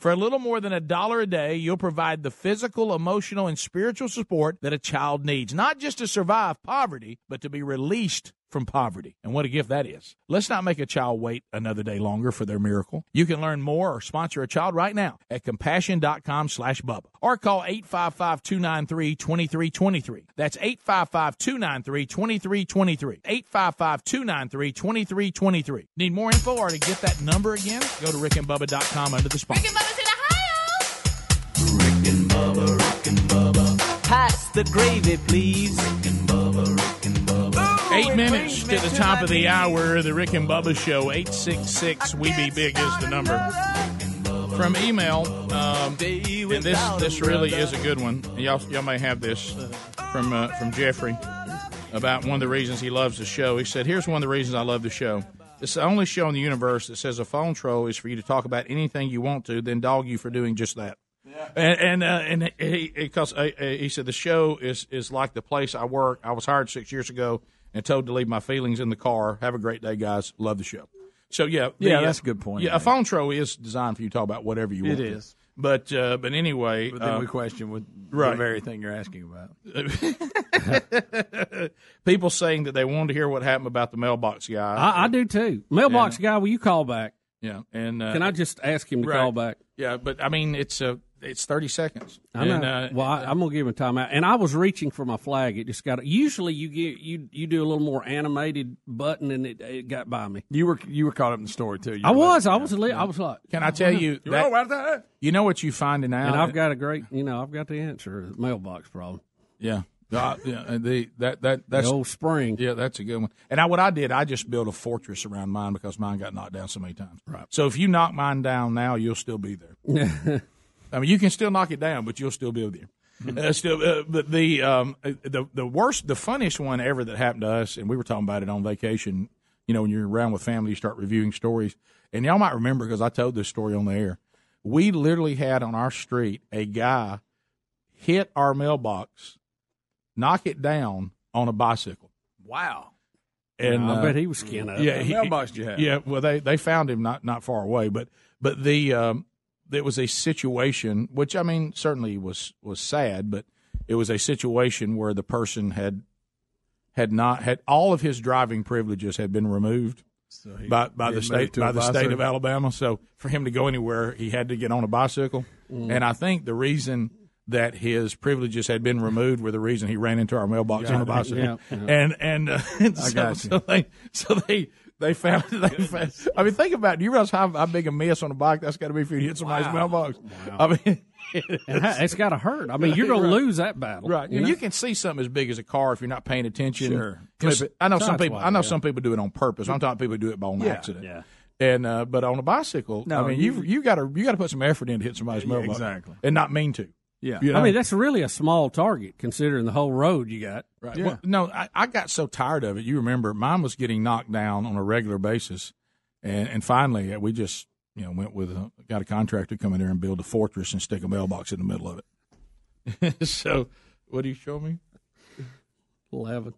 For a little more than a dollar a day, you'll provide the physical, emotional, and spiritual support that a child needs, not just to survive poverty, but to be released from poverty. And what a gift that is. Let's not make a child wait another day longer for their miracle. You can learn more or sponsor a child right now at compassion.com slash Bubba or call 855-293-2323. That's 855-293-2323. 855-293-2323. Need more info or to get that number again? Go to rickandbubba.com under the sponsor. Rick and Bubba! Rick and Bubba! Pass the gravy, please. Eight minutes to the top of the hour, the Rick and Bubba Show. 866 We Be Big is the number. From email, um, and this this really is a good one. Y'all, y'all may have this from uh, from Jeffrey about one of the reasons he loves the show. He said, "Here's one of the reasons I love the show. It's the only show in the universe that says a phone troll is for you to talk about anything you want to, then dog you for doing just that." And and, uh, and he because uh, he said the show is is like the place I work. I was hired six years ago and told to leave my feelings in the car. Have a great day, guys. Love the show. So yeah, the, Yeah, uh, that's a good point, Yeah, a man. phone troll is designed for you to talk about whatever you It want. to. But uh, but anyway, But then uh, we question with right. the very thing you're asking about. people saying that they wanted to hear what happened about the mailbox guy. I, I do too. Mailbox guy, will you call back? Yeah, and uh, Can I just ask him to right. call back? Yeah, but I mean it's uh, it's thirty seconds. I know. And, uh, well, I, I'm gonna give him a timeout. and I was reaching for my flag. It just got. Usually, you get you you do a little more animated button, and it, it got by me. You were you were caught up in the story too. You I was. like- I was. li- I was like. Can I tell you You that- know about that? You know what you finding out, And I've got a great. You know, I've got the answer. The mailbox problem. Yeah. Uh, yeah, and the that that that's old spring. Yeah, that's a good one. And I, what I did, I just built a fortress around mine because mine got knocked down so many times. Right. So if you knock mine down now, you'll still be there. I mean, you can still knock it down, but you'll still be there. Uh, still, uh, but the um, uh, the the worst, the funniest one ever that happened to us, and we were talking about it on vacation. You know, when you're around with family, you start reviewing stories, and y'all might remember because I told this story on the air. We literally had on our street a guy hit our mailbox, knock it down on a bicycle. Wow. And I uh, bet he was skin up. Yeah, he- mailbox you have? Yeah, well, they they found him not not far away, but but the um, there was a situation which I mean certainly was was sad, but it was a situation where the person had had not had all of his driving privileges had been removed So he by by the state by the state of? Alabama. So for him to go anywhere, he had to get on a bicycle, Mm. and I think the reason that his privileges had been removed were the reason he ran into our mailbox on a bicycle. yeah, yeah. And and, uh, and I so, got you. so they so they they found they found, I mean think about it. Do You realize how, how big a mess on a bike that's got to be for you to hit somebody's Wow. mailbox. I mean. And ha- it's got to hurt. I mean, you're going Right. to lose that battle, Right. You, You, can see something as big as a car if you're not paying attention. Sure. I know some people. why, I know yeah. some people do it on purpose. I'm talking people who do it by Yeah, accident. yeah. And uh, but on a bicycle, No, I mean, you- you you got to you got to put some effort in to hit somebody's Yeah, mailbox. exactly. And not mean to. Yeah. I mean, that's really a small target considering the whole road you got. Right. Well, no, I, I got so tired of it. You remember, mine was getting knocked down on a regular basis, and and finally uh, we just you know went with a, got a contractor come in there and build a fortress and stick a mailbox in the middle of it. so, what do you show me? Eleven.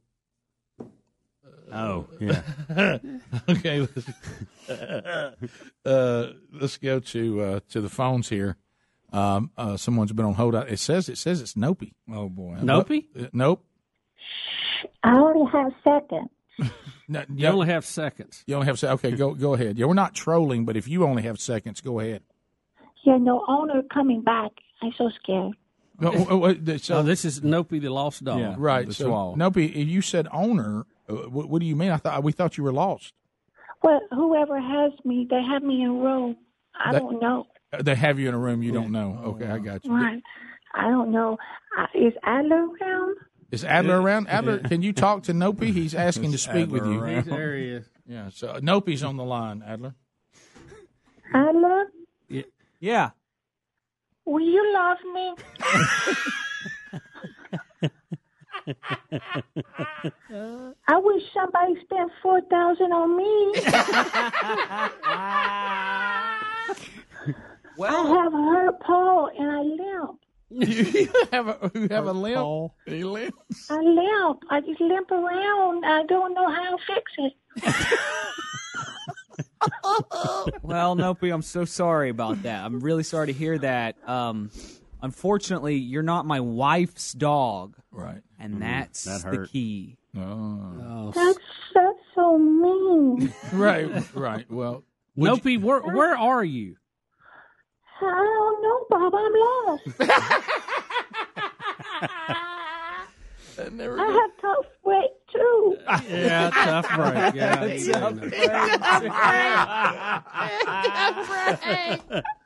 Oh, yeah. okay. Let's, uh, let's go to uh, to the phones here. Um, uh, someone's been on hold. It says it says it's Nopey. Oh boy, Nopey? Uh, nope. I only have seconds. No, You only have seconds. You only have seconds. okay. Go go ahead. Yeah, we're not trolling, but if you only have seconds, go ahead. Yeah, no owner coming back. I'm so scared. No, oh, oh, oh, so Oh, this is Nopey the lost dog. Yeah, right. So Nopey, you said owner, uh, what, what do you mean? I thought we thought you were lost. Well, whoever has me, they have me in a room. I That- don't know. Uh, They have you in a room. You don't know. Okay, I got you. Right. I don't know. Uh, is Adler around? Is Adler around? Adler, can you talk to Nopey? He's asking to speak with you. He's- There he is. Yeah. So Nopey's on the line. Adler. Adler, Yeah. will you love me? I wish somebody spent four thousand on me. I have a hurt Paul and I limp. you have a you have a limp. He limps. I limp. I just limp around. I don't know how to fix it. well, Nopey, I'm so sorry about that. I'm really sorry to hear that. Um, unfortunately, you're not my wife's dog. Right. And that's that the key. Oh. That's that's so mean. right. Right. Well, Nopey, where where are you? I don't know, Bob. I'm lost. I have tough break too. Yeah, tough break. Yeah, Tough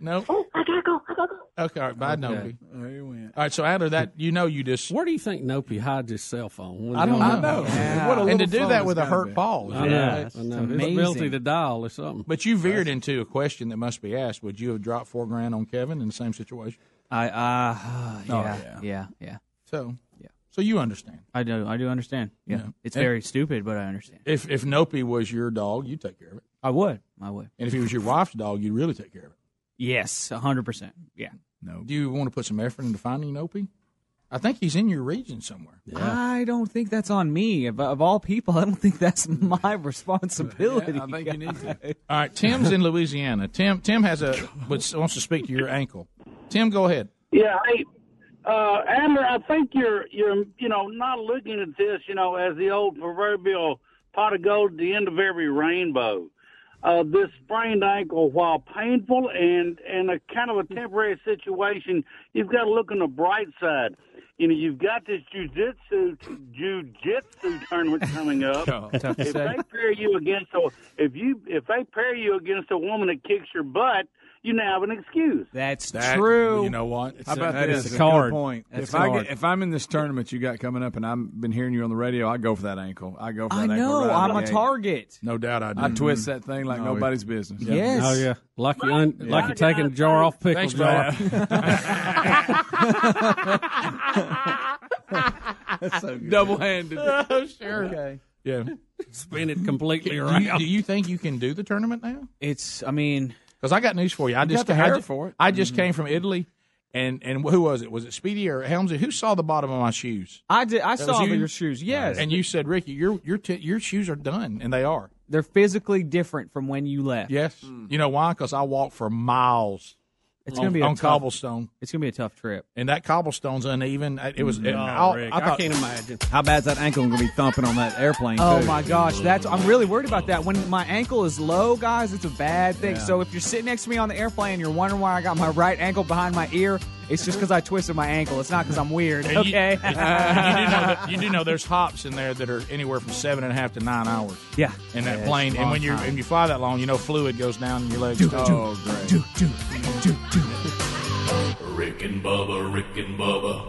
Nope. Oh, I gotta go. I gotta go. Okay. All right. Bye, Okay. Nopey. There you went. All right. So Adler, that you know, you just Where do you think Nopey hides his cell phone? I don't know. I know. What a and to do that with a hurt be. paw. I know. Yeah, I know. His amazing. ability to dial or something. But you veered into a question that must be asked. Would you have dropped four grand on Kevin in the same situation? I uh, Oh, yeah, yeah. yeah, yeah, So Yeah. So you understand. I do. I do understand. Yeah, Yeah. it's And- very stupid, but I understand. If if Nopey was your dog, you'd take care of it. I would. I would. And if he was your wife's dog, you'd really take care of it. Yes, hundred percent. Yeah. No. Do you want to put some effort into finding Opie? I think he's in your region somewhere. I don't think that's on me. Of, of all people, I don't think that's my responsibility. Yeah, I think you need to. All right, Tim's in Louisiana. Tim Tim has a wants wants to speak to your ankle. Tim, go ahead. Yeah, hey, uh, Adler, I think you're you're you know not looking at this you know as the old proverbial pot of gold at the end of every rainbow. Uh, this sprained ankle, while painful and and a kind of a temporary situation, you've got to look on the bright side. You know, you've got this jujitsu jujitsu tournament coming up. To if they pair you against a if you if they pair you against a woman that kicks your butt, you now have an excuse. That's That- true. You know what? How about That this? is a a card. good point. That's if a I card. get, if I'm in this tournament you got coming up, and I've been hearing you on the radio, I go for that ankle. I go for that I ankle. know. right out I'm of a the gate. target. No doubt I do. I twist mm-hmm. that thing like nobody's business. Yes. Oh yeah, like you un- like you taking a jar off pickle Thanks, jar. That's so good. Double-handed. Oh, sure. Okay. Yeah. Spin it completely Do around. you, do you think you can do the tournament now? It's. I mean, Because I got news for you. I You just got the I for it. I just mm-hmm. came from Italy, and and who was it? Was it Speedy or Helmsy? Who saw the bottom of my shoes? I did. I That saw you? your shoes. Yes, And you said, Ricky, your your t- your shoes are done, and they are. they're physically different from when you left. Yes. Mm. You know why? Because I walked for miles. It's gonna be a on tough- cobblestone, It's gonna be a tough trip. and that cobblestone's uneven. It mm-hmm. was. it- Oh, I'll- Rick, I I, thought, can't imagine. How bad's that ankle going to be thumping on that airplane? Oh too? my gosh, that's I'm really worried about that. When my ankle is low, guys, it's a bad thing. Yeah. So if you're sitting next to me on the airplane and you're wondering why I got my right ankle behind my ear, it's just because I twisted my ankle. It's not because I'm weird. And you- Okay. you, do know that, you do know there's hops in there that are anywhere from seven and a half to nine hours yeah. in that Yeah, plane, and when you time. when you fly that long, you know fluid goes down in your legs. Oh, great. Rick and Bubba, Rick and Bubba.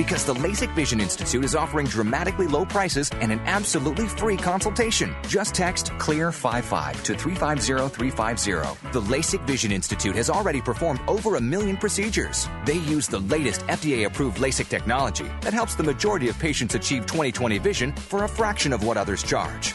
Because the LASIK Vision Institute is offering dramatically low prices and an absolutely free consultation. Just text CLEAR55 to 350350. The LASIK Vision Institute has already performed over a million procedures. They use the latest FDA approved LASIK technology that helps the majority of patients achieve 20/20 vision for a fraction of what others charge.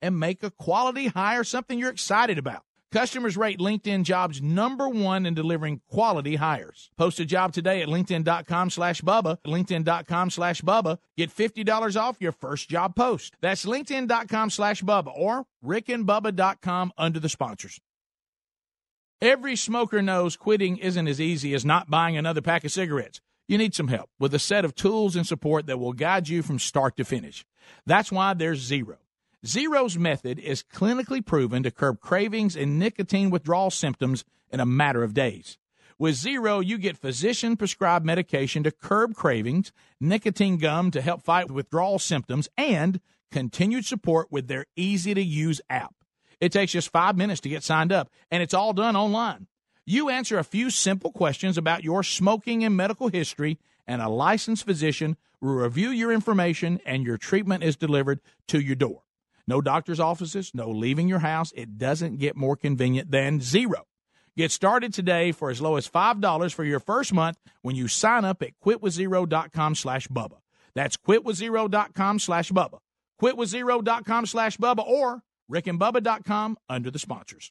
and make a quality hire something you're excited about. Customers rate LinkedIn jobs number one in delivering quality hires. Post a job today at LinkedIn.com slash Bubba. LinkedIn.com slash Bubba. Get $50 off your first job post. That's LinkedIn.com slash Bubba or RickandBubba.com under the sponsors. Every smoker knows quitting isn't as easy as not buying another pack of cigarettes. You need some help with a set of tools and support that will guide you from start to finish. That's why there's Zero. Zero's method is clinically proven to curb cravings and nicotine withdrawal symptoms in a matter of days. With Zero, you get physician prescribed medication to curb cravings, nicotine gum to help fight withdrawal symptoms, and continued support with their easy to use app. It takes just five minutes to get signed up, and it's all done online. You answer a few simple questions about your smoking and medical history, and a licensed physician will review your information, and your treatment is delivered to your door. No doctor's offices, no leaving your house. It doesn't get more convenient than zero. Get started today for as low as $5 for your first month when you sign up at quitwithzero.com slash Bubba. That's quitwithzero.com slash Bubba. Quitwithzero.com slash Bubba or rickandbubba.com under the sponsors.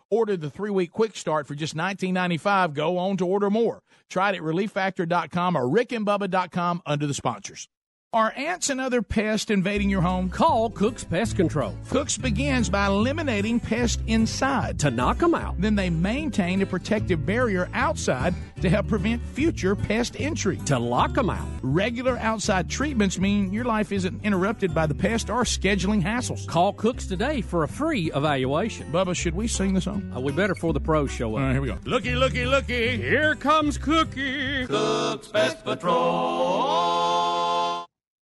order the three week quick start for just $19.95. Go on to order more. Try it at relieffactor.com or rickandbubba.com under the sponsors. Are ants and other pests invading your home? Call Cook's Pest Control. Cook's begins by eliminating pests inside. To knock them out. Then they maintain a protective barrier outside to help prevent future pest entry. To lock them out. Regular outside treatments mean your life isn't interrupted by the pest or scheduling hassles. Call Cooks today for a free evaluation. Bubba, should we sing the song? Uh, we better for the pros show up. All right, here we go. Looky, looky, looky. Here comes Cookie. Cook's Pest Patrol.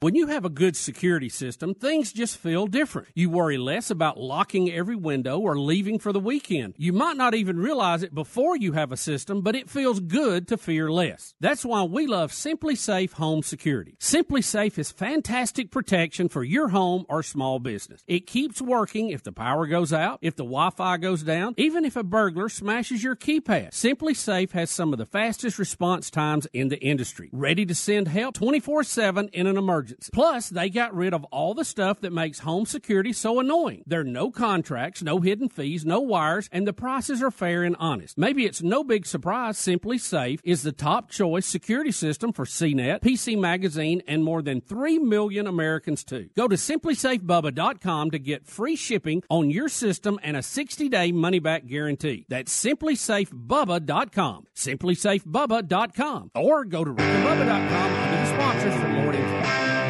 When you have a good security system, things just feel different. You worry less about locking every window or leaving for the weekend. You might not even realize it before you have a system, but it feels good to fear less. That's why we love SimpliSafe Home Security. SimpliSafe is fantastic protection for your home or small business. It keeps working if the power goes out, if the Wi-Fi goes down, even if a burglar smashes your keypad. SimpliSafe has some of the fastest response times in the industry. Ready to send help 24/7 in an emergency. Plus, they got rid of all the stuff that makes home security so annoying. There are no contracts, no hidden fees, no wires, and the prices are fair and honest. Maybe it's no big surprise SimpliSafe is the top choice security system for CNET, PC Magazine, and more than 3 million Americans too. Go to simplysafebubba.com to get free shipping on your system and a 60-day money-back guarantee. That's simplysafebubba.com. Simplysafebubba.com. Or go to rickandbubba.com under the sponsors for more info.